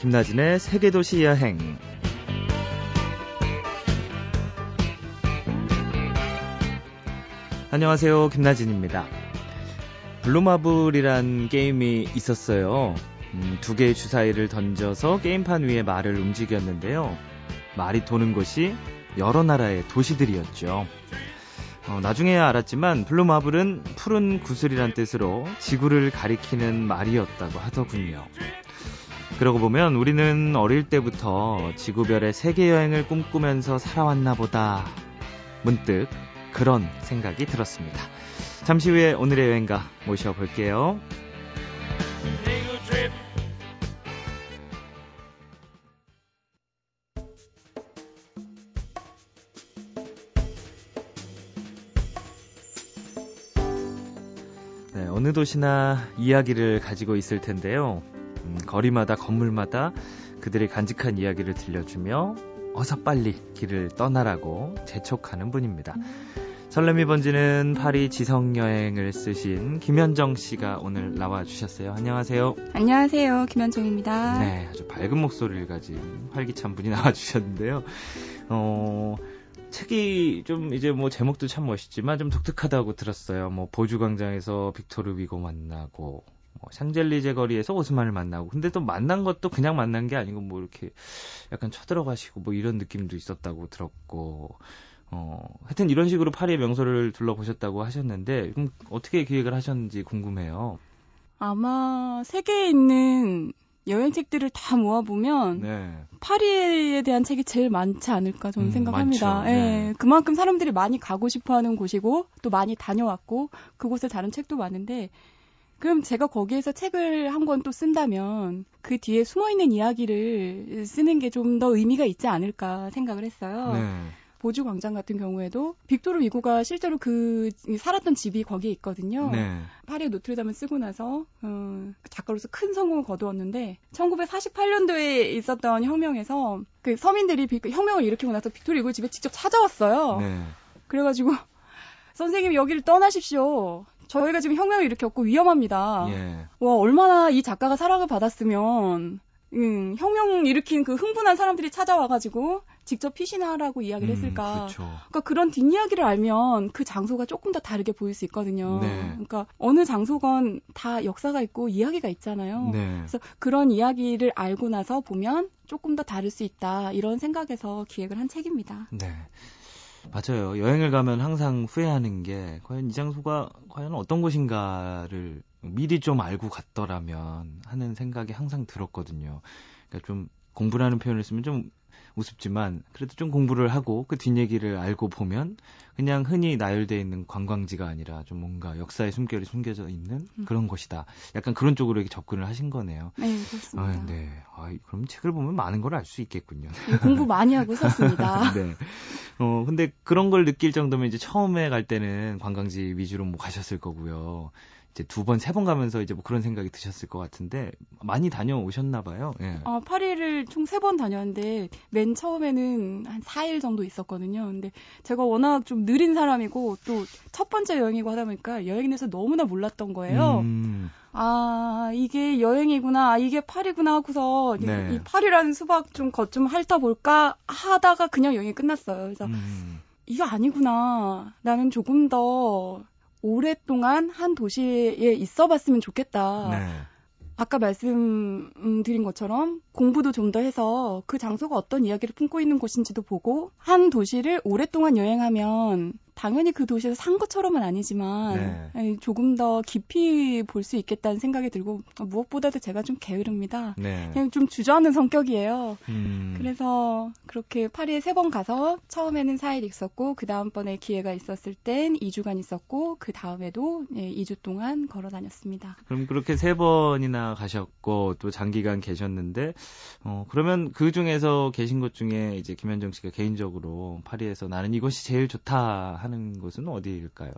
김나진의 세계도시 여행. 안녕하세요. 김나진입니다. 블루마블이란 게임이 있었어요. 음, 두 개의 주사위를 던져서 게임판 위에 말을 움직였는데요. 말이 도는 곳이 여러 나라의 도시들이었죠. 어, 나중에야 알았지만 블루마블은 푸른 구슬이란 뜻으로 지구를 가리키는 말이었다고 하더군요. 그러고 보면 우리는 어릴 때부터 지구별의 세계 여행을 꿈꾸면서 살아왔나 보다. 문득 그런 생각이 들었습니다. 잠시 후에 오늘의 여행가 모셔볼게요. 네, 어느 도시나 이야기를 가지고 있을 텐데요. 음, 거리마다 건물마다 그들의 간직한 이야기를 들려주며 어서 빨리 길을 떠나라고 재촉하는 분입니다. 설렘이 번지는 파리 지성 여행을 쓰신 김현정 씨가 오늘 나와 주셨어요. 안녕하세요. 안녕하세요. 김현정입니다. 네, 아주 밝은 목소리를 가진 활기찬 분이 나와 주셨는데요. 어, 책이 좀 이제 뭐 제목도 참 멋있지만 좀 독특하다고 들었어요. 뭐 보주 광장에서 빅토르 위고 만나고 뭐 샹젤리제 거리에서 오스만을 만나고 근데 또 만난 것도 그냥 만난 게 아니고 뭐 이렇게 약간 쳐들어가시고 뭐 이런 느낌도 있었다고 들었고 어 하여튼 이런 식으로 파리의 명소를 둘러보셨다고 하셨는데 그럼 어떻게 기획을 하셨는지 궁금해요. 아마 세계에 있는 여행 책들을 다 모아보면 네. 파리에 대한 책이 제일 많지 않을까 저는 음, 생각합니다. 예, 네. 그만큼 사람들이 많이 가고 싶어하는 곳이고 또 많이 다녀왔고 그곳에 다른 책도 많은데 그럼 제가 거기에서 책을 한 권 또 쓴다면 그 뒤에 숨어있는 이야기를 쓰는 게 좀 더 의미가 있지 않을까 생각을 했어요. 네. 보주 광장 같은 경우에도 빅토르 위고가 실제로 그 살았던 집이 거기에 있거든요. 네. 파리의 노트르담을 쓰고 나서 어, 작가로서 큰 성공을 거두었는데 1948년도에 있었던 혁명에서 그 서민들이 빅- 혁명을 일으키고 나서 빅토르 위고 집에 직접 찾아왔어요. 네. 그래가지고 선생님 여기를 떠나십시오. 저희가 지금 혁명을 일으켰고 위험합니다. 예. 와 얼마나 이 작가가 사랑을 받았으면 음, 혁명 일으킨 그 흥분한 사람들이 찾아와가지고 직접 피신하라고 이야기를 했을까. 음, 그렇죠. 그러니까 그런 뒷이야기를 알면 그 장소가 조금 더 다르게 보일 수 있거든요. 네. 그러니까 어느 장소건 다 역사가 있고 이야기가 있잖아요. 네. 그래서 그런 이야기를 알고 나서 보면 조금 더 다를 수 있다. 이런 생각에서 기획을 한 책입니다. 네. 맞아요. 여행을 가면 항상 후회하는 게 과연 이 장소가 과연 어떤 곳인가를 미리 좀 알고 갔더라면 하는 생각이 항상 들었거든요. 그러니까 좀 공부라는 표현을 쓰면 좀 우습지만 그래도 좀 공부를 하고 그 뒷얘기를 알고 보면 그냥 흔히 나열되어 있는 관광지가 아니라 좀 뭔가 역사의 숨결이 숨겨져 있는 음. 그런 곳이다. 약간 그런 쪽으로 이렇게 접근을 하신 거네요. 네, 그렇습니다. 아, 네. 아, 그럼 책을 보면 많은 걸 알 수 있겠군요. 네, 공부 많이 하고 썼습니다. 네. 어, 근데 그런 걸 느낄 정도면 이제 처음에 갈 때는 관광지 위주로 뭐 가셨을 거고요. 이제 두 번, 세 번 가면서 이제 뭐 그런 생각이 드셨을 것 같은데 많이 다녀오셨나 봐요. 예. 어, 파리를 총 세 번 다녔는데 맨 처음에는 한 4일 정도 있었거든요. 근데 제가 워낙 좀 느린 사람이고 또 첫 번째 여행이고 하다 보니까 여행에 대해서 너무나 몰랐던 거예요. 음, 아, 이게 여행이구나. 아, 이게 파리구나 하고서 이- 네. 이 파리라는 수박 좀 겉 좀 핥아볼까 하다가 그냥 여행이 끝났어요. 그래서 음, 이거 아니구나. 나는 조금 더 오랫동안 한 도시에 있어 봤으면 좋겠다. 네. 아까 말씀드린 것처럼 공부도 좀 더 해서 그 장소가 어떤 이야기를 품고 있는 곳인지도 보고 한 도시를 오랫동안 여행하면 당연히 그 도시에서 산 것처럼은 아니지만 네. 아니, 조금 더 깊이 볼 수 있겠다는 생각이 들고 무엇보다도 제가 좀 게으릅니다. 네. 그냥 좀 주저하는 성격이에요. 음, 그래서 그렇게 파리에 세 번 가서 처음에는 4일 있었고 그 다음번에 기회가 있었을 땐 2주간 있었고 그 다음에도 예, 2주 동안 걸어 다녔습니다. 그럼 그렇게 세 번이나 가셨고 또 장기간 계셨는데 어 그러면 그 중에서 계신 곳 중에 이제 김현정 씨가 개인적으로 파리에서 나는 이곳이 제일 좋다 하는 곳은 어디일까요?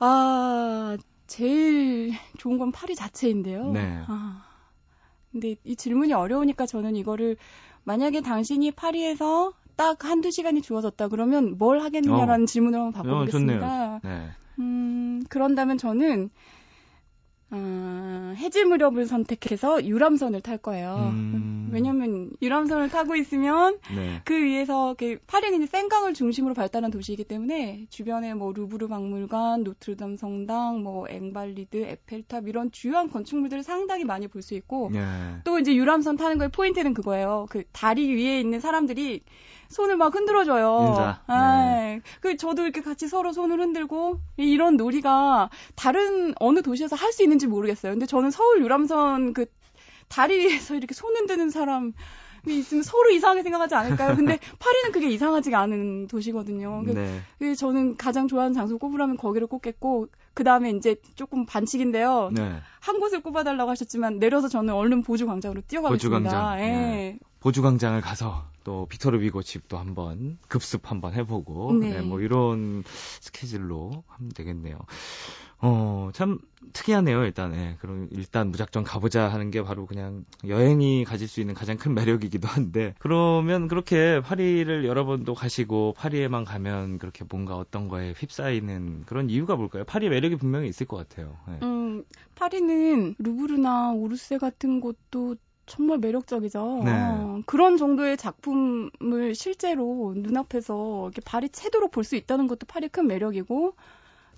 아, 제일 좋은 건 파리 자체인데요. 네. 아, 근데 이 질문이 어려우니까 저는 이거를 만약에 당신이 파리에서 딱 한두 시간이 주어졌다 그러면 뭘 하겠느냐라는 질문을 한번 어, 좋네요. 바꿔보겠습니다. 네. 음, 그런다면 저는 어, 해질 무렵을 선택해서 유람선을 탈 거예요. 음... 왜냐면 유람선을 타고 있으면 네. 그 위에서 파리는 센강을 중심으로 발달한 도시이기 때문에 주변에 뭐 루브르 박물관, 노트르담 성당, 뭐 앵발리드, 에펠탑 이런 주요한 건축물들을 상당히 많이 볼 수 있고 네. 또 이제 유람선 타는 거의 포인트는 그거예요. 그 다리 위에 있는 사람들이 손을 막 흔들어줘요. 인자. 네. 그 저도 이렇게 같이 서로 손을 흔들고 이런 놀이가 다른 어느 도시에서 할 수 있는지 모르겠어요. 근데 저는 서울 유람선 그 다리 위에서 이렇게 손 흔드는 사람 있으면 서로 이상하게 생각하지 않을까요? 근데 파리는 그게 이상하지가 않은 도시거든요. 그 네. 저는 가장 좋아하는 장소 꼽으라면 거기를 꼽겠고 그 다음에 이제 조금 반칙인데요. 네. 한 곳을 꼽아달라고 하셨지만 내려서 저는 얼른 보주 광장으로 뛰어가겠습니다. 보주 광장. 예. 네. 보주광장을 가서 또 비토르 비고 집도 한번 급습 한번 해보고 네. 네, 뭐 이런 스케줄로 하면 되겠네요. 어, 참 특이하네요, 일단. 예. 그럼 일단 무작정 가보자 하는 게 바로 그냥 여행이 가질 수 있는 가장 큰 매력이기도 한데, 그러면 그렇게 파리를 여러 번도 가시고, 파리에만 가면 그렇게 뭔가 어떤 거에 휩싸이는 그런 이유가 뭘까요? 파리 매력이 분명히 있을 것 같아요. 예. 음, 파리는 루브르나 오르세 같은 곳도 정말 매력적이죠. 네. 어, 그런 정도의 작품을 실제로 눈앞에서 이렇게 발이 채도록 볼 수 있다는 것도 파리 큰 매력이고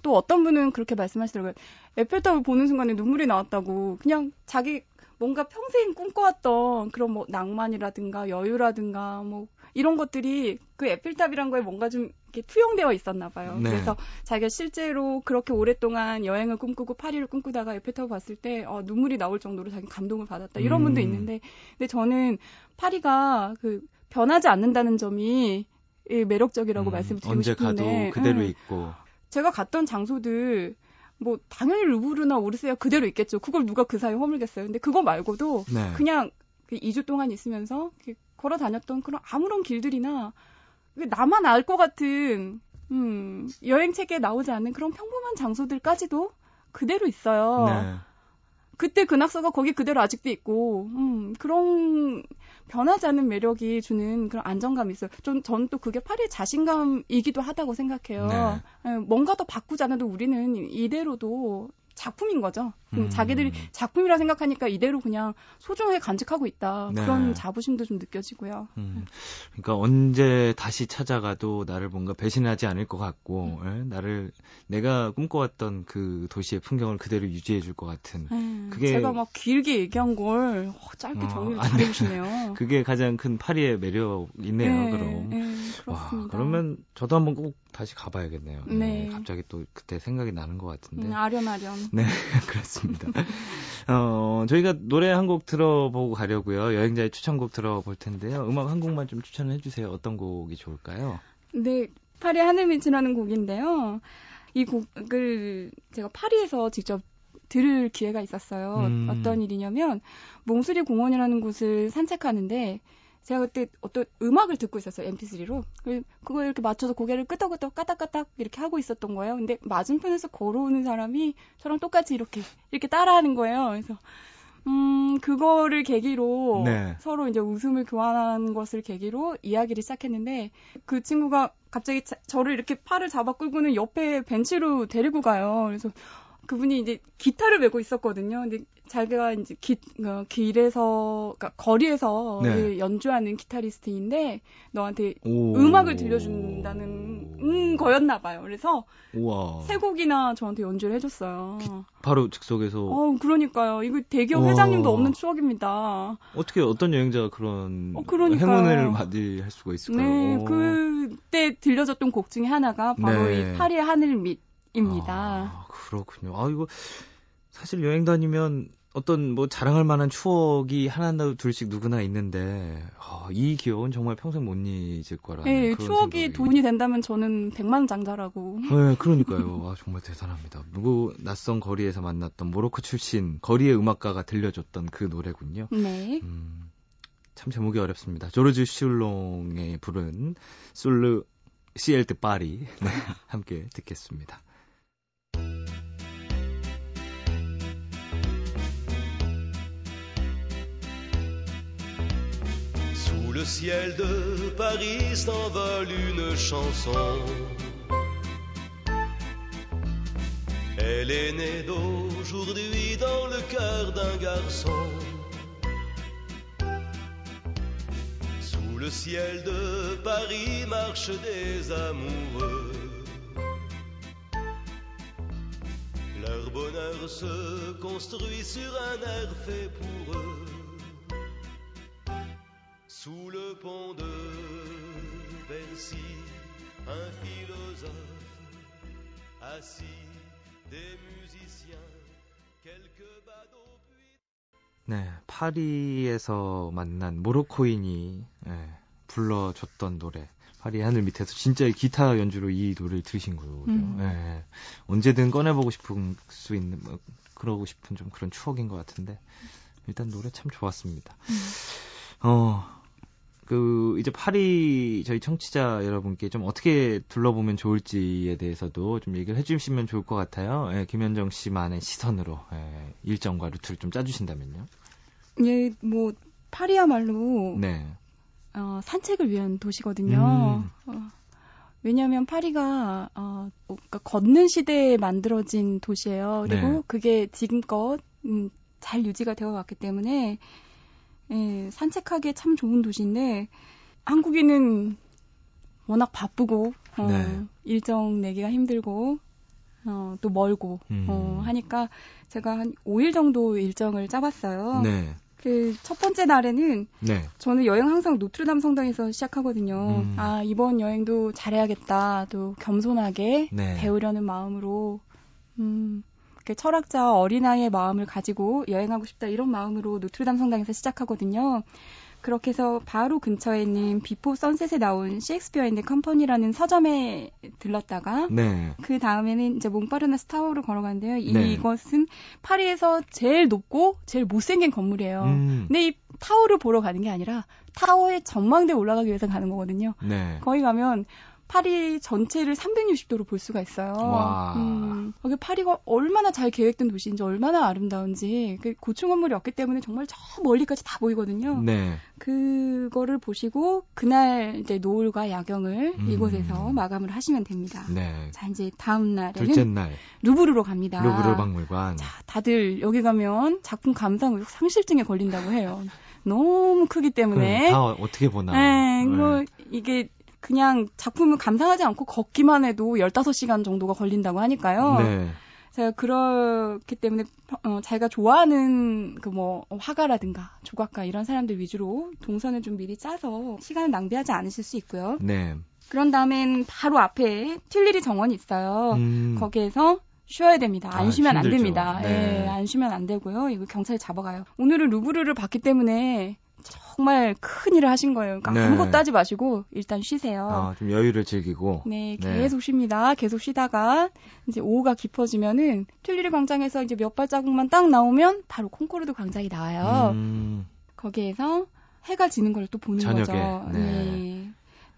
또 어떤 분은 그렇게 말씀하시더라고요. 에펠탑을 보는 순간에 눈물이 나왔다고. 그냥 자기 뭔가 평생 꿈꿔왔던 그런 뭐 낭만이라든가 여유라든가 뭐 이런 것들이 그 에펠탑이란 거에 뭔가 좀 이렇게 투영되어 있었나 봐요. 네. 그래서 자기가 실제로 그렇게 오랫동안 여행을 꿈꾸고 파리를 꿈꾸다가 에펠탑을 봤을 때 어, 눈물이 나올 정도로 자기 감동을 받았다. 이런 음. 분도 있는데 근데 저는 파리가 그 변하지 않는다는 점이 매력적이라고 음, 말씀드리고 언제 싶은데 언제 가도 그대로 음. 있고 제가 갔던 장소들 뭐 당연히 루브르나 오르세아 그대로 있겠죠. 그걸 누가 그 사이에 허물겠어요. 근데 그거 말고도 네. 그냥 그 2주 동안 있으면서 걸어 다녔던 그런 아무런 길들이나 나만 알 것 같은 음, 여행 책에 나오지 않는 그런 평범한 장소들까지도 그대로 있어요. 네. 그때 그 낙서가 거기 그대로 아직도 있고, 음, 그런 변하지 않는 매력이 주는 그런 안정감이 있어요. 좀, 저는 또 그게 파리의 자신감이기도 하다고 생각해요. 네. 예, 뭔가 더 바꾸지 않아도 우리는 이대로도 작품인 거죠. 음. 자기들이 작품이라 생각하니까 이대로 그냥 소중하게 간직하고 있다. 네. 그런 자부심도 좀 느껴지고요. 음. 그러니까 언제 다시 찾아가도 나를 뭔가 배신하지 않을 것 같고, 음. 예? 나를 내가 꿈꿔왔던 그 도시의 풍경을 그대로 유지해 줄 것 같은. 음. 그게 제가 막 길게 얘기한 걸 어, 짧게 어, 정리를 잘 해주시네요. 그게 가장 큰 파리의 매력이네요. 네, 그럼. 네, 그렇습니다. 와, 그러면 저도 한번 꼭 다시 가봐야겠네요. 네. 네. 갑자기 또 그때 생각이 나는 것 같은데. 음, 아련아련. 네, 그렇습니다. 어, 저희가 노래 한 곡 들어보고 가려고요. 여행자의 추천곡 들어볼 텐데요. 음악 한 곡만 좀 추천해 주세요. 어떤 곡이 좋을까요? 네, 파리 하늘빛이라는 곡인데요. 이 곡을 제가 파리에서 직접 들을 기회가 있었어요. 음. 어떤 일이냐면 몽수리 공원이라는 곳을 산책하는데 제가 그때 어떤 음악을 듣고 있었어요, mp3로. 그걸 이렇게 맞춰서 고개를 끄덕끄덕 까딱까딱 이렇게 하고 있었던 거예요. 근데 맞은편에서 걸어오는 사람이 저랑 똑같이 이렇게, 이렇게 따라하는 거예요. 그래서, 음, 그거를 계기로 네. 서로 이제 웃음을 교환한 것을 계기로 이야기를 시작했는데 그 친구가 갑자기 자, 저를 이렇게 팔을 잡아 끌고는 옆에 벤치로 데리고 가요. 그래서 그분이 이제 기타를 메고 있었거든요. 근데 자기가 이제 기, 어, 길에서, 그러니까 거리에서 네. 연주하는 기타리스트인데 너한테 오. 음악을 들려준다는 음, 거였나 봐요. 그래서 우와. 세 곡이나 저한테 연주를 해줬어요. 기, 바로 즉석에서. 어, 그러니까요. 이거 대기업 우와. 회장님도 없는 추억입니다. 어떻게 어떤 여행자가 그런 어, 행운을 맞이할 수가 있을까요? 네, 오. 그때 들려줬던 곡 중에 하나가 바로 네. 이 파리의 하늘 밑 입니다. 아, 그렇군요. 아 이거 사실 여행 다니면 어떤 뭐 자랑할 만한 추억이 하나 둘씩 누구나 있는데 아, 이 기억은 정말 평생 못 잊을 거라. 네, 추억이 생각이. 돈이 된다면 저는 백만 장자라고. 네, 그러니까요. 아, 정말 대단합니다. 누구 낯선 거리에서 만났던 모로코 출신 거리의 음악가가 들려줬던 그 노래군요. 네. 음, 참 제목이 어렵습니다. 조르주 슐롱의 부른 솔르 시엘트 파리 네, 함께 듣겠습니다. Le ciel de Paris s'envole une chanson. Elle est née d'aujourd'hui dans le cœur d'un garçon. Sous le ciel de Paris marchent des amoureux. Leur bonheur se construit sur un air fait pour eux. Sous le pont de Bercy, un philosophe assis, des musiciens, quelques badauds. 네, 파리에서 만난 모로코인이 예, 불러줬던 노래. 파리 하늘 밑에서 진짜 기타 연주로 이 노래를 들으신 거죠. 음. 예, 언제든 꺼내보고 싶은 수 있는 뭐 그러고 싶은 좀 그런 추억인 것 같은데 일단 노래 참 좋았습니다. 음. 어, 그 이제 파리 저희 청취자 여러분께 좀 어떻게 둘러보면 좋을지에 대해서도 좀 얘기를 해주시면 좋을 것 같아요. 예, 김현정 씨만의 시선으로 예, 일정과 루트를 좀 짜주신다면요. 예, 뭐 파리야말로 네. 어, 산책을 위한 도시거든요. 음. 어, 왜냐하면 파리가 어, 그러니까 걷는 시대에 만들어진 도시예요. 그리고 네. 그게 지금껏 음, 잘 유지가 되어 왔기 때문에 예, 산책하기에 참 좋은 도시인데 한국인은 워낙 바쁘고 어, 네. 일정 내기가 힘들고 어, 또 멀고 음. 어, 하니까 제가 한 5일 정도 일정을 짜봤어요. 네. 그첫 번째 날에는 네. 저는 여행 항상 노트르담 성당에서 시작하거든요. 음. 아, 이번 여행도 잘해야겠다. 또 겸손하게 네. 배우려는 마음으로, 음, 이렇게 철학자 어린아이의 마음을 가지고 여행하고 싶다. 이런 마음으로 노트르담 성당에서 시작하거든요. 그렇게 해서 바로 근처에 있는 비포 선셋에 나온 셰익스피어 앤드 컴퍼니라는 서점에 들렀다가 네. 그 다음에는 이제 몽파르나스 타워로 걸어가는데요. 네. 이것은 파리에서 제일 높고 제일 못생긴 건물이에요. 음. 근데 이 타워를 보러 가는 게 아니라 타워의 전망대 올라가기 위해서 가는 거거든요. 네. 거기 가면 파리 전체를 360도로 볼 수가 있어요. 와. 음, 파리가 얼마나 잘 계획된 도시인지 얼마나 아름다운지 그 고층 건물이 없기 때문에 정말 저 멀리까지 다 보이거든요. 네. 그거를 보시고 그날 이제 노을과 야경을 음. 이곳에서 마감을 하시면 됩니다. 네. 자 이제 다음 날에는 둘째 날 루브르로 갑니다. 루브르 박물관. 자, 다들 여기 가면 작품 감상 의혹 상실증에 걸린다고 해요. 너무 크기 때문에. 다 어떻게 보나. 네, 뭐 이게 그냥 작품을 감상하지 않고 걷기만 해도 15시간 정도가 걸린다고 하니까요. 네. 제가 그렇기 때문에 어, 자기가 좋아하는 그 뭐 화가라든가 조각가 이런 사람들 위주로 동선을 좀 미리 짜서 시간을 낭비하지 않으실 수 있고요. 네. 그런 다음엔 바로 앞에 틸리리 정원이 있어요. 음. 거기에서 쉬어야 됩니다. 안 아, 쉬면 안 힘들죠. 됩니다. 네. 예, 안 쉬면 안 되고요. 이거 경찰이 잡아가요. 오늘은 루브르를 봤기 때문에 정말 큰 일을 하신 거예요. 그러니까 네. 아무것도 하지 마시고 일단 쉬세요. 아, 좀 여유를 즐기고. 네, 네. 계속 쉽니다. 계속 쉬다가 이제 오후가 깊어지면은 튈르리 광장에서 이제 몇 발자국만 딱 나오면 바로 콩코르드 광장이 나와요. 음. 거기에서 해가 지는 걸 또 보는 저녁에, 거죠. 네.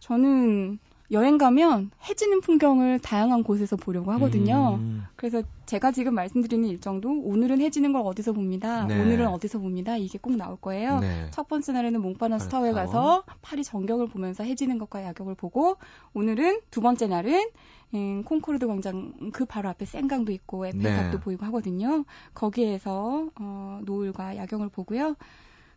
저는 여행 가면 해 지는 풍경을 다양한 곳에서 보려고 하거든요. 음. 그래서 제가 지금 말씀드리는 일정도 오늘은 해 지는 걸 어디서 봅니다. 네. 오늘은 어디서 봅니다. 이게 꼭 나올 거예요. 네. 첫 번째 날에는 몽파르나스 몽파르나스 타워에 타워. 가서 파리 전경을 보면서 해지는 것과 야경을 보고 오늘은 두 번째 날은 음, 콩코르드 광장 그 바로 앞에 센강도 있고 에펠탑도 네. 보이고 하거든요. 거기에서 어, 노을과 야경을 보고요.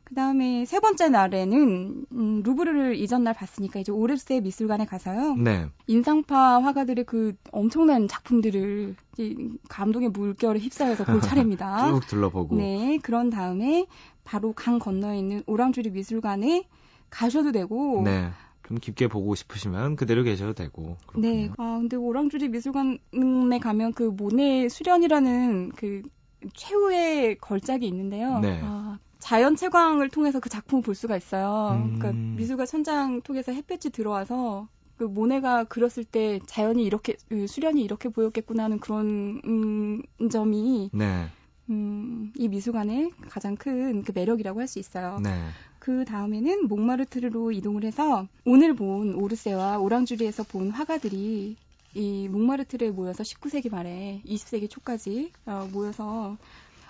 그 다음에 세 번째 날에는 음, 루브르를 이전 날 봤으니까 이제 오르세 미술관에 가서요. 네. 인상파 화가들의 그 엄청난 작품들을 이제 감동의 물결에 휩싸여서 볼 차례입니다. 쭉 둘러보고. 네, 그런 다음에 바로 강 건너에 있는 오랑주리 미술관에 가셔도 되고. 네. 좀 깊게 보고 싶으시면 그대로 계셔도 되고. 그렇군요. 네. 아, 근데 오랑주리 미술관에 가면 그 모네 수련이라는 그 최후의 걸작이 있는데요. 네. 아, 자연 채광을 통해서 그 작품을 볼 수가 있어요. 음. 그러니까 미술관 천장 통해서 햇볕이 들어와서 그 모네가 그렸을 때 자연이 이렇게 그 수련이 이렇게 보였겠구나 하는 그런 음, 점이 네. 음, 이 미술관의 가장 큰 그 매력이라고 할 수 있어요. 네. 그 다음에는 몽마르트르로 이동을 해서 오늘 본 오르세와 오랑주리에서 본 화가들이 이 몽마르트르에 모여서 19세기 말에 20세기 초까지 어, 모여서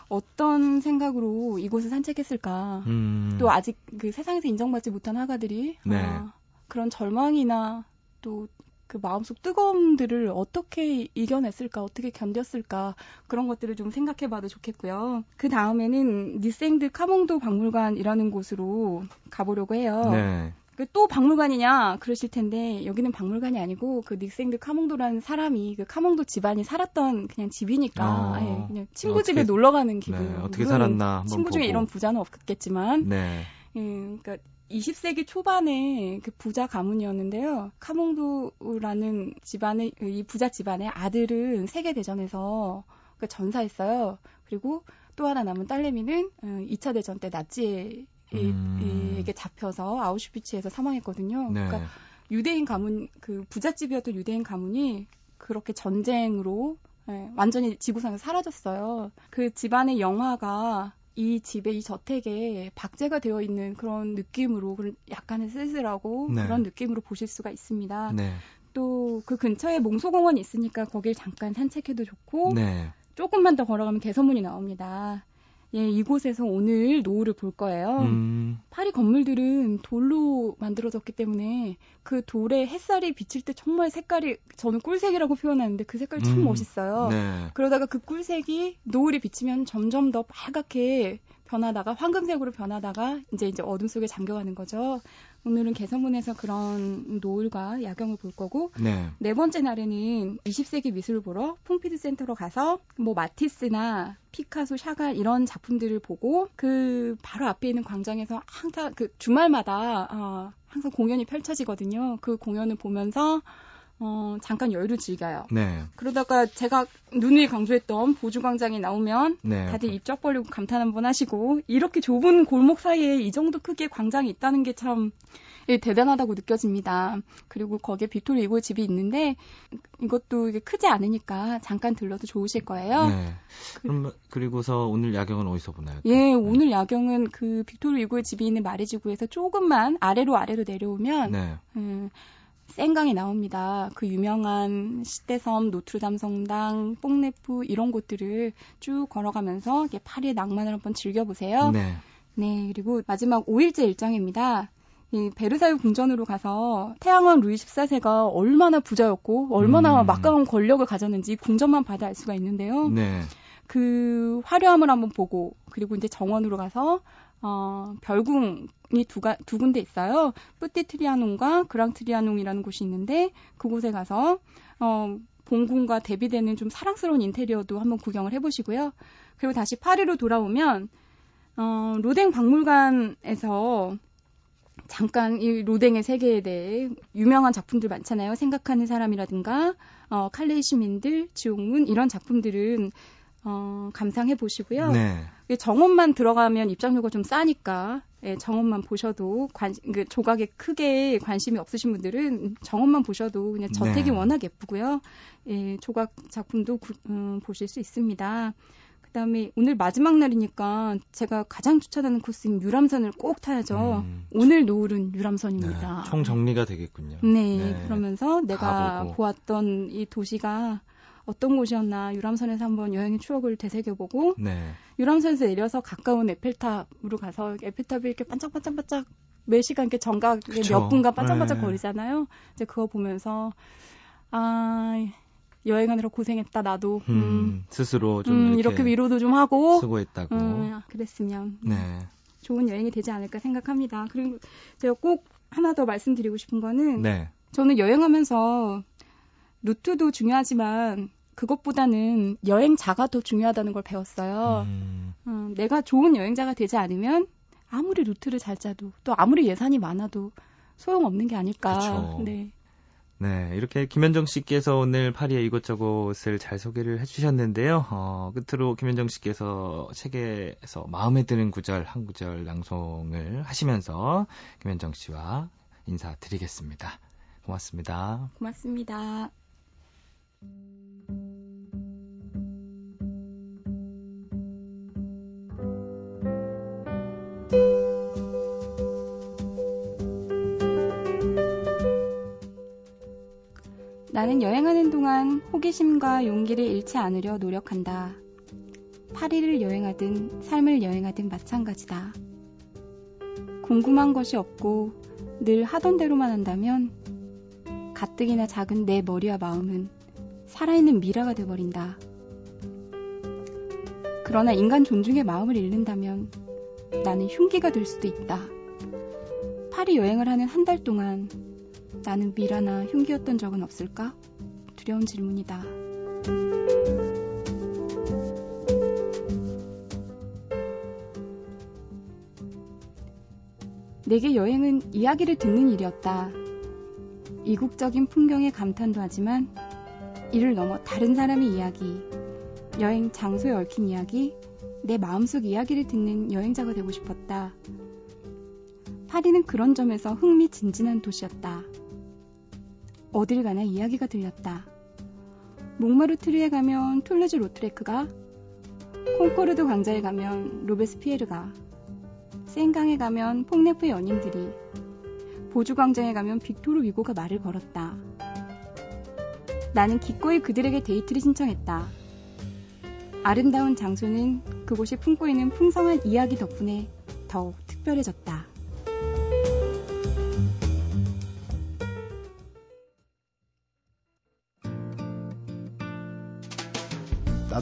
어떤 생각으로 이곳을 산책했을까? 음. 또 아직 그 세상에서 인정받지 못한 화가들이 네. 아, 그런 절망이나 또 그 마음속 뜨거움들을 어떻게 이겨냈을까, 어떻게 견뎠을까, 그런 것들을 좀 생각해 봐도 좋겠고요. 그 다음에는 니생드 카몽도 박물관이라는 곳으로 가보려고 해요. 네. 그 또 박물관이냐 그러실 텐데 여기는 박물관이 아니고 그 닉생드 카몽도라는 사람이 그 카몽도 집안이 살았던 그냥 집이니까 어. 예, 그냥 친구 어떻게- 집에 놀러 가는 기분. 네, 어떻게 살았나 친구 중에 보고. 이런 부자는 없겠지만 네. 예, 그러니까 20세기 초반에 그 부자 가문이었는데요. 카몽도라는 집안의 이 부자 집안의 아들은 세계 대전에서 그 전사했어요. 그리고 또 하나 남은 딸내미는 어, 2차 대전 때 나치에 음. 에게 잡혀서 아우슈비츠에서 사망했거든요. 네. 그러니까 유대인 가문 그 부잣집이었던 유대인 가문이 그렇게 전쟁으로 예, 완전히 지구상에서 사라졌어요. 그 집안의 영화가 이 집에 이 저택에 박제가 되어 있는 그런 느낌으로 그런 약간의 쓸쓸하고 네. 그런 느낌으로 보실 수가 있습니다. 네. 또그 근처에 몽소공원이 있으니까 거길 잠깐 산책해도 좋고 네. 조금만 더 걸어가면 개선문이 나옵니다. 예, 이곳에서 오늘 노을을 볼 거예요. 음. 파리 건물들은 돌로 만들어졌기 때문에 그 돌에 햇살이 비칠 때 정말 색깔이 저는 꿀색이라고 표현하는데 그 색깔이 참 음. 멋있어요. 네. 그러다가 그 꿀색이 노을이 비치면 점점 더 빨갛게 변하다가 황금색으로 변하다가 이제 이제 어둠 속에 잠겨가는 거죠. 오늘은 개선문에서 그런 노을과 야경을 볼 거고 네. 네 번째 날에는 20세기 미술을 보러 퐁피드 센터로 가서 뭐 마티스나 피카소, 샤갈 이런 작품들을 보고 그 바로 앞에 있는 광장에서 항상 그 주말마다 어, 항상 공연이 펼쳐지거든요. 그 공연을 보면서 어, 잠깐 여유를 즐겨요. 네. 그러다가 제가 누누이 강조했던 보주광장이 나오면 네. 다들 입쫙 벌리고 감탄 한번 하시고 이렇게 좁은 골목 사이에 이 정도 크기의 광장이 있다는 게 참 대단하다고 느껴집니다. 그리고 거기에 빅토르 위고 집이 있는데 이것도 이게 크지 않으니까 잠깐 들러도 좋으실 거예요. 네. 그럼 그리고서 오늘 야경은 어디서 보나요? 예, 오늘 야경은 그 빅토르 위고의 집이 있는 마레지구에서 조금만 아래로 아래로 내려오면 네. 음, 센강이 나옵니다. 그 유명한 시대섬, 노트르담 성당, 뽕네프 이런 곳들을 쭉 걸어가면서 파리의 낭만을 한번 즐겨보세요. 네. 네, 그리고 마지막 5일째 일정입니다. 이 베르사유 궁전으로 가서 태양왕 루이 14세가 얼마나 부자였고 얼마나 음. 막강한 권력을 가졌는지 궁전만 봐도 알 수가 있는데요. 네. 그 화려함을 한번 보고 그리고 이제 정원으로 가서 어, 별궁이 두, 가, 두 군데 있어요. 뿌띠트리아농과 그랑트리아농이라는 곳이 있는데 그곳에 가서 어, 본궁과 대비되는 좀 사랑스러운 인테리어도 한번 구경을 해보시고요. 그리고 다시 파리로 돌아오면 어, 로댕 박물관에서 잠깐 이 로댕의 세계에 대해 유명한 작품들 많잖아요. 생각하는 사람이라든가 어, 칼레이 시민들, 지옥문 이런 작품들은 어, 감상해 보시고요. 네. 이 정원만 들어가면 입장료가 좀 싸니까 예, 정원만 보셔도 관, 그 조각에 크게 관심이 없으신 분들은 정원만 보셔도 그냥 저택이 네. 워낙 예쁘고요. 예, 조각 작품도 구- 음, 보실 수 있습니다. 그다음에 오늘 마지막 날이니까 제가 가장 추천하는 코스인 유람선을 꼭 타야죠. 음. 오늘 노을은 네. 유람선입니다. 총 정리가 되겠군요. 네, 그러면서 내가 가보고. 보았던 이 도시가 어떤 곳이었나 유람선에서 한번 여행의 추억을 되새겨보고 네. 유람선에서 내려서 가까운 에펠탑으로 가서 에펠탑이 이렇게 반짝반짝반짝 매 시간 이렇게 정각에 그쵸. 몇 분간 반짝반짝 네. 거리잖아요. 이제 그거 보면서 아 여행하느라 고생했다 나도 음, 음, 스스로 좀 음, 이렇게, 이렇게 위로도 좀 하고 수고했다고. 음, 그랬으면 네. 좋은 여행이 되지 않을까 생각합니다. 그리고 제가 꼭 하나 더 말씀드리고 싶은 거는 네. 저는 여행하면서 루트도 중요하지만 그것보다는 여행자가 더 중요하다는 걸 배웠어요. 음, 음, 내가 좋은 여행자가 되지 않으면 아무리 루트를 잘 짜도 또 아무리 예산이 많아도 소용없는 게 아닐까. 그쵸. 네. 네, 이렇게 김현정 씨께서 오늘 파리의 이곳저곳을 잘 소개를 해주셨는데요. 어, 끝으로 김현정 씨께서 책에서 마음에 드는 구절 한 구절 낭송을 하시면서 김현정 씨와 인사드리겠습니다. 고맙습니다. 고맙습니다. 나는 여행하는 동안 호기심과 용기를 잃지 않으려 노력한다. 파리를 여행하든 삶을 여행하든 마찬가지다. 궁금한 것이 없고 늘 하던 대로만 한다면 가뜩이나 작은 내 머리와 마음은 살아있는 미라가 돼버린다. 그러나 인간 존중의 마음을 잃는다면 나는 흉기가 될 수도 있다. 파리 여행을 하는 한 달 동안 나는 미라나 흉기였던 적은 없을까? 두려운 질문이다. 내게 여행은 이야기를 듣는 일이었다. 이국적인 풍경에 감탄도 하지만 이를 넘어 다른 사람의 이야기, 여행 장소에 얽힌 이야기, 내 마음속 이야기를 듣는 여행자가 되고 싶었다. 파리는 그런 점에서 흥미진진한 도시였다. 어딜 가나 이야기가 들렸다. 몽마르트르에 가면 툴루즈 로트레크가, 콩코르드 광장에 가면 로베스피에르가, 센강에 가면 퐁네프의 연인들이, 보주 광장에 가면 빅토르 위고가 말을 걸었다. 나는 기꺼이 그들에게 데이트를 신청했다. 아름다운 장소는 그곳이 품고 있는 풍성한 이야기 덕분에 더욱 특별해졌다.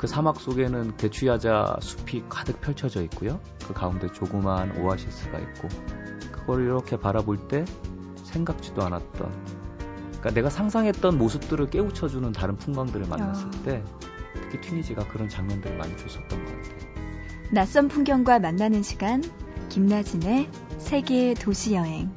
그 사막 속에는 대추야자 숲이 가득 펼쳐져 있고요. 그 가운데 조그마한 오아시스가 있고 그걸 이렇게 바라볼 때 생각지도 않았던 그러니까 내가 상상했던 모습들을 깨우쳐주는 다른 풍광들을 만났을 아. 때 특히 튀니지가 그런 장면들을 많이 줬었던 것 같아요. 낯선 풍경과 만나는 시간 김나진의 세계 도시 여행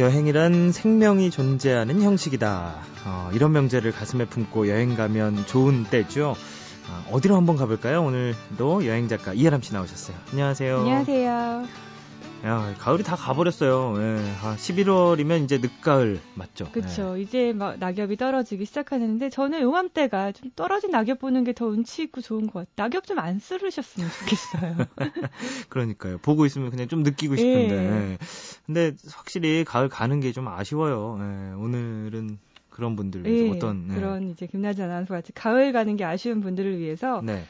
여행이란 생명이 존재하는 형식이다. 어, 이런 명제를 가슴에 품고 여행 가면 좋은 때죠. 어, 어디로 한번 가볼까요? 오늘도 여행 작가 이하람 씨 나오셨어요. 안녕하세요. 안녕하세요. 야, 가을이 다 가버렸어요. 예, 아, 11월이면 이제 늦가을 맞죠? 그렇죠. 이제 막 낙엽이 떨어지기 시작하는데 저는 요맘때가 좀 떨어진 낙엽 보는 게 더 운치 있고 좋은 것 같아요. 낙엽 좀 안 쓰르셨으면 좋겠어요. 예, 그러니까요. 보고 있으면 그냥 좀 느끼고 싶은데. 예. 근데 확실히 가을 가는 게 좀 아쉬워요. 예, 오늘은 그런 분들 예, 어떤 예. 그런 이제 김나진 아나운서 같이 가을 가는 게 아쉬운 분들을 위해서 네.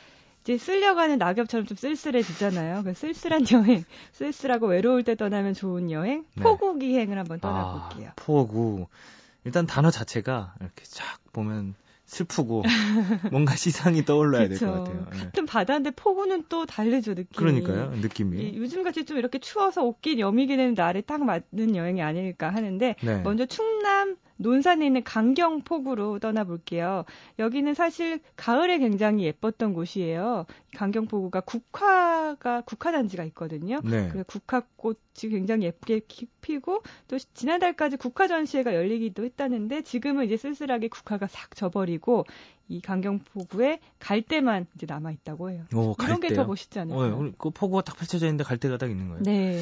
이제 쓸려가는 낙엽처럼 좀 쓸쓸해지잖아요. 그 쓸쓸한 여행, 쓸쓸하고 외로울 때 떠나면 좋은 여행, 네. 포구 기행을 한번 떠나볼게요. 아, 포구. 일단 단어 자체가 이렇게 쫙 보면 슬프고 뭔가 시상이 떠올라야 될 것. 같아요. 예. 같은 바다인데 포구는 또 다르죠 느낌이. 그러니까요, 느낌이. 이- 요즘같이 좀 이렇게 추워서 옷긴 여미기는 날에 딱 맞는 여행이 아닐까 하는데 네. 먼저 충남 논산에 있는 강경포구로 떠나볼게요. 여기는 사실 가을에 굉장히 예뻤던 곳이에요. 강경포구가 국화가 국화단지가 있거든요. 네. 그 국화꽃이 굉장히 예쁘게 기- 피고 또 지난달까지 국화 전시회가 열리기도 했다는데 지금은 이제 쓸쓸하게 국화가 싹 져버리고 이 강경포구에 갈대만 이제 남아 있다고 해요. 오, 이런 게 더? 멋있지 어, 않을까요? 우리 그 포구가 딱 펼쳐져 있는데 갈대가 딱 있는 거예요. 네,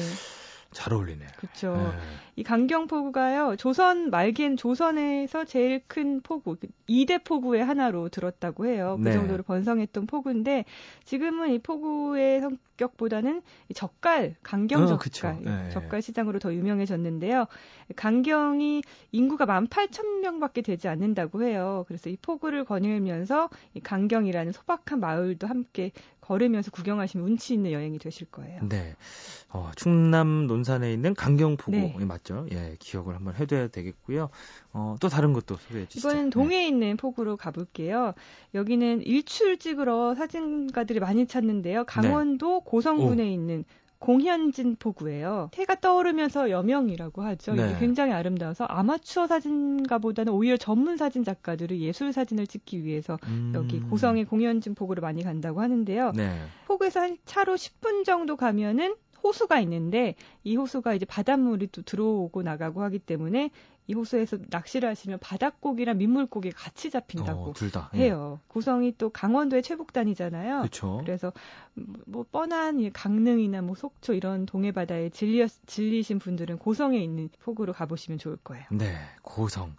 잘 어울리네요. 그렇죠. 예. 이 강경포구가요, 조선, 말기엔 조선에서 제일 큰 포구, 2대 포구의 하나로 들었다고 해요. 그 네. 정도로 번성했던 포구인데, 지금은 이 포구의 성격보다는 이 젓갈, 강경 어, 젓갈, 그쵸. 네. 젓갈 시장으로 더 유명해졌는데요. 강경이 인구가 18,000명 밖에 되지 않는다고 해요. 그래서 이 포구를 거닐면서 이 강경이라는 소박한 마을도 함께 걸으면서 구경하시면 운치 있는 여행이 되실 거예요. 네. 어, 충남 논산에 있는 강경포구 네. 예, 맞죠? 예, 기억을 한번 해둬야 되겠고요. 어, 또 다른 것도 소개해 주시죠. 이번엔 동해에 있는 포구로 가볼게요. 여기는 일출 찍으러 사진가들이 많이 찾는데요. 강원도 고성군에 있는 공현진 포구예요. 해가 떠오르면서 여명이라고 하죠. 네. 이게 굉장히 아름다워서 아마추어 사진가보다는 오히려 전문 사진 작가들이 예술 사진을 찍기 위해서 음. 여기 고성의 공현진 포구를 많이 간다고 하는데요. 네. 포구에서 한 차로 10분 정도 가면은 호수가 있는데 이 호수가 이제 바닷물이 또 들어오고 나가고 하기 때문에 이 호수에서 낚시를 하시면 바닷고기랑 민물고기 같이 잡힌다고 어, 둘 다. 해요. 고성이 또 강원도의 최북단이잖아요. 그렇죠. 그래서 뭐 뻔한 이 강릉이나 뭐 속초 이런 동해 바다에 질리 질리신 분들은 고성에 있는 포구로 가보시면 좋을 거예요. 네, 고성.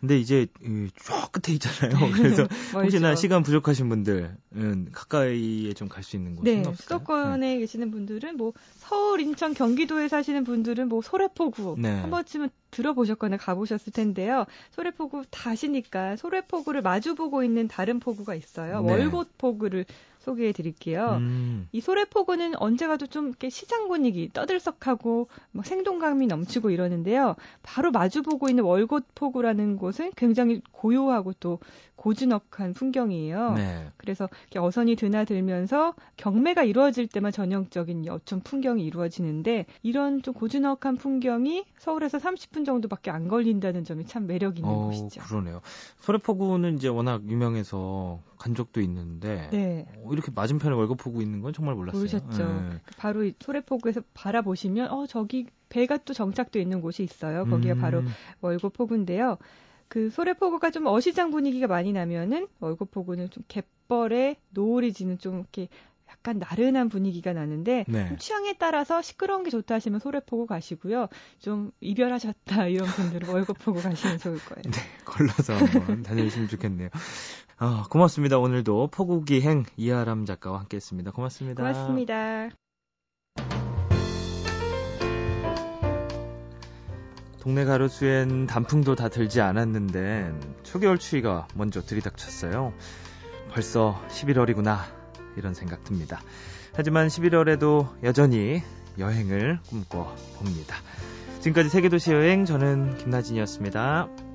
근데 이제 이저 끝에 있잖아요. 그래서 혹시나. 시간 부족하신 분들은 가까이에 좀 갈 수 있는 곳은 네, 없을까요? 수도권에 계시는 분들은 뭐 서울, 인천, 경기도에 사시는 분들은 뭐 소래포구 네. 한 번쯤은 들어보셨거나 가보셨을 텐데요. 소래포구 다시니까 소래포구를 마주보고 있는 다른 포구가 있어요. 네. 월곶 포구를 소개해 드릴게요. 음, 이 소래포구는 언제 가도 좀 이렇게 시장 분위기 떠들썩하고 막 생동감이 넘치고 이러는데요. 바로 마주보고 있는 월곶포구라는 곳은 굉장히 고요하고 또 고즈넉한 풍경이에요. 네. 그래서 어선이 드나들면서 경매가 이루어질 때만 전형적인 여촌 풍경이 이루어지는데 이런 좀 고즈넉한 풍경이 서울에서 30분 정도밖에 안 걸린다는 점이 참 매력 있는 어, 곳이죠. 그러네요. 소래포구는 이제 워낙 유명해서 간 적도 있는데 네. 어, 이렇게 맞은편에 월급포구 있는 건 정말 몰랐어요. 모르셨죠. 네. 바로 이 소래포구에서 바라보시면 어 저기 배가 또 정착돼 있는 곳이 있어요. 거기가 음, 바로 월곶포구인데요. 그 소래포구가 좀 어시장 분위기가 많이 나면은 월곶포구는 좀 갯벌에 노을이 지는 좀 이렇게 약간 나른한 분위기가 나는데 네. 좀 취향에 따라서 시끄러운 게 좋다 하시면 소래포구 가시고요. 좀 이별하셨다 이런 분들은 월곶포구 가시면 좋을 거예요. 네, 걸러서 한번 다녀오시면 좋겠네요. 아, 고맙습니다. 오늘도 포구기행 이하람 작가와 함께했습니다. 고맙습니다. 고맙습니다. 동네 가로수엔 단풍도 다 들지 않았는데 초겨울 추위가 먼저 들이닥쳤어요. 벌써 11월이구나 이런 생각 듭니다. 하지만 11월에도 여전히 여행을 꿈꿔 봅니다. 지금까지 세계도시 여행 저는 김나진이었습니다.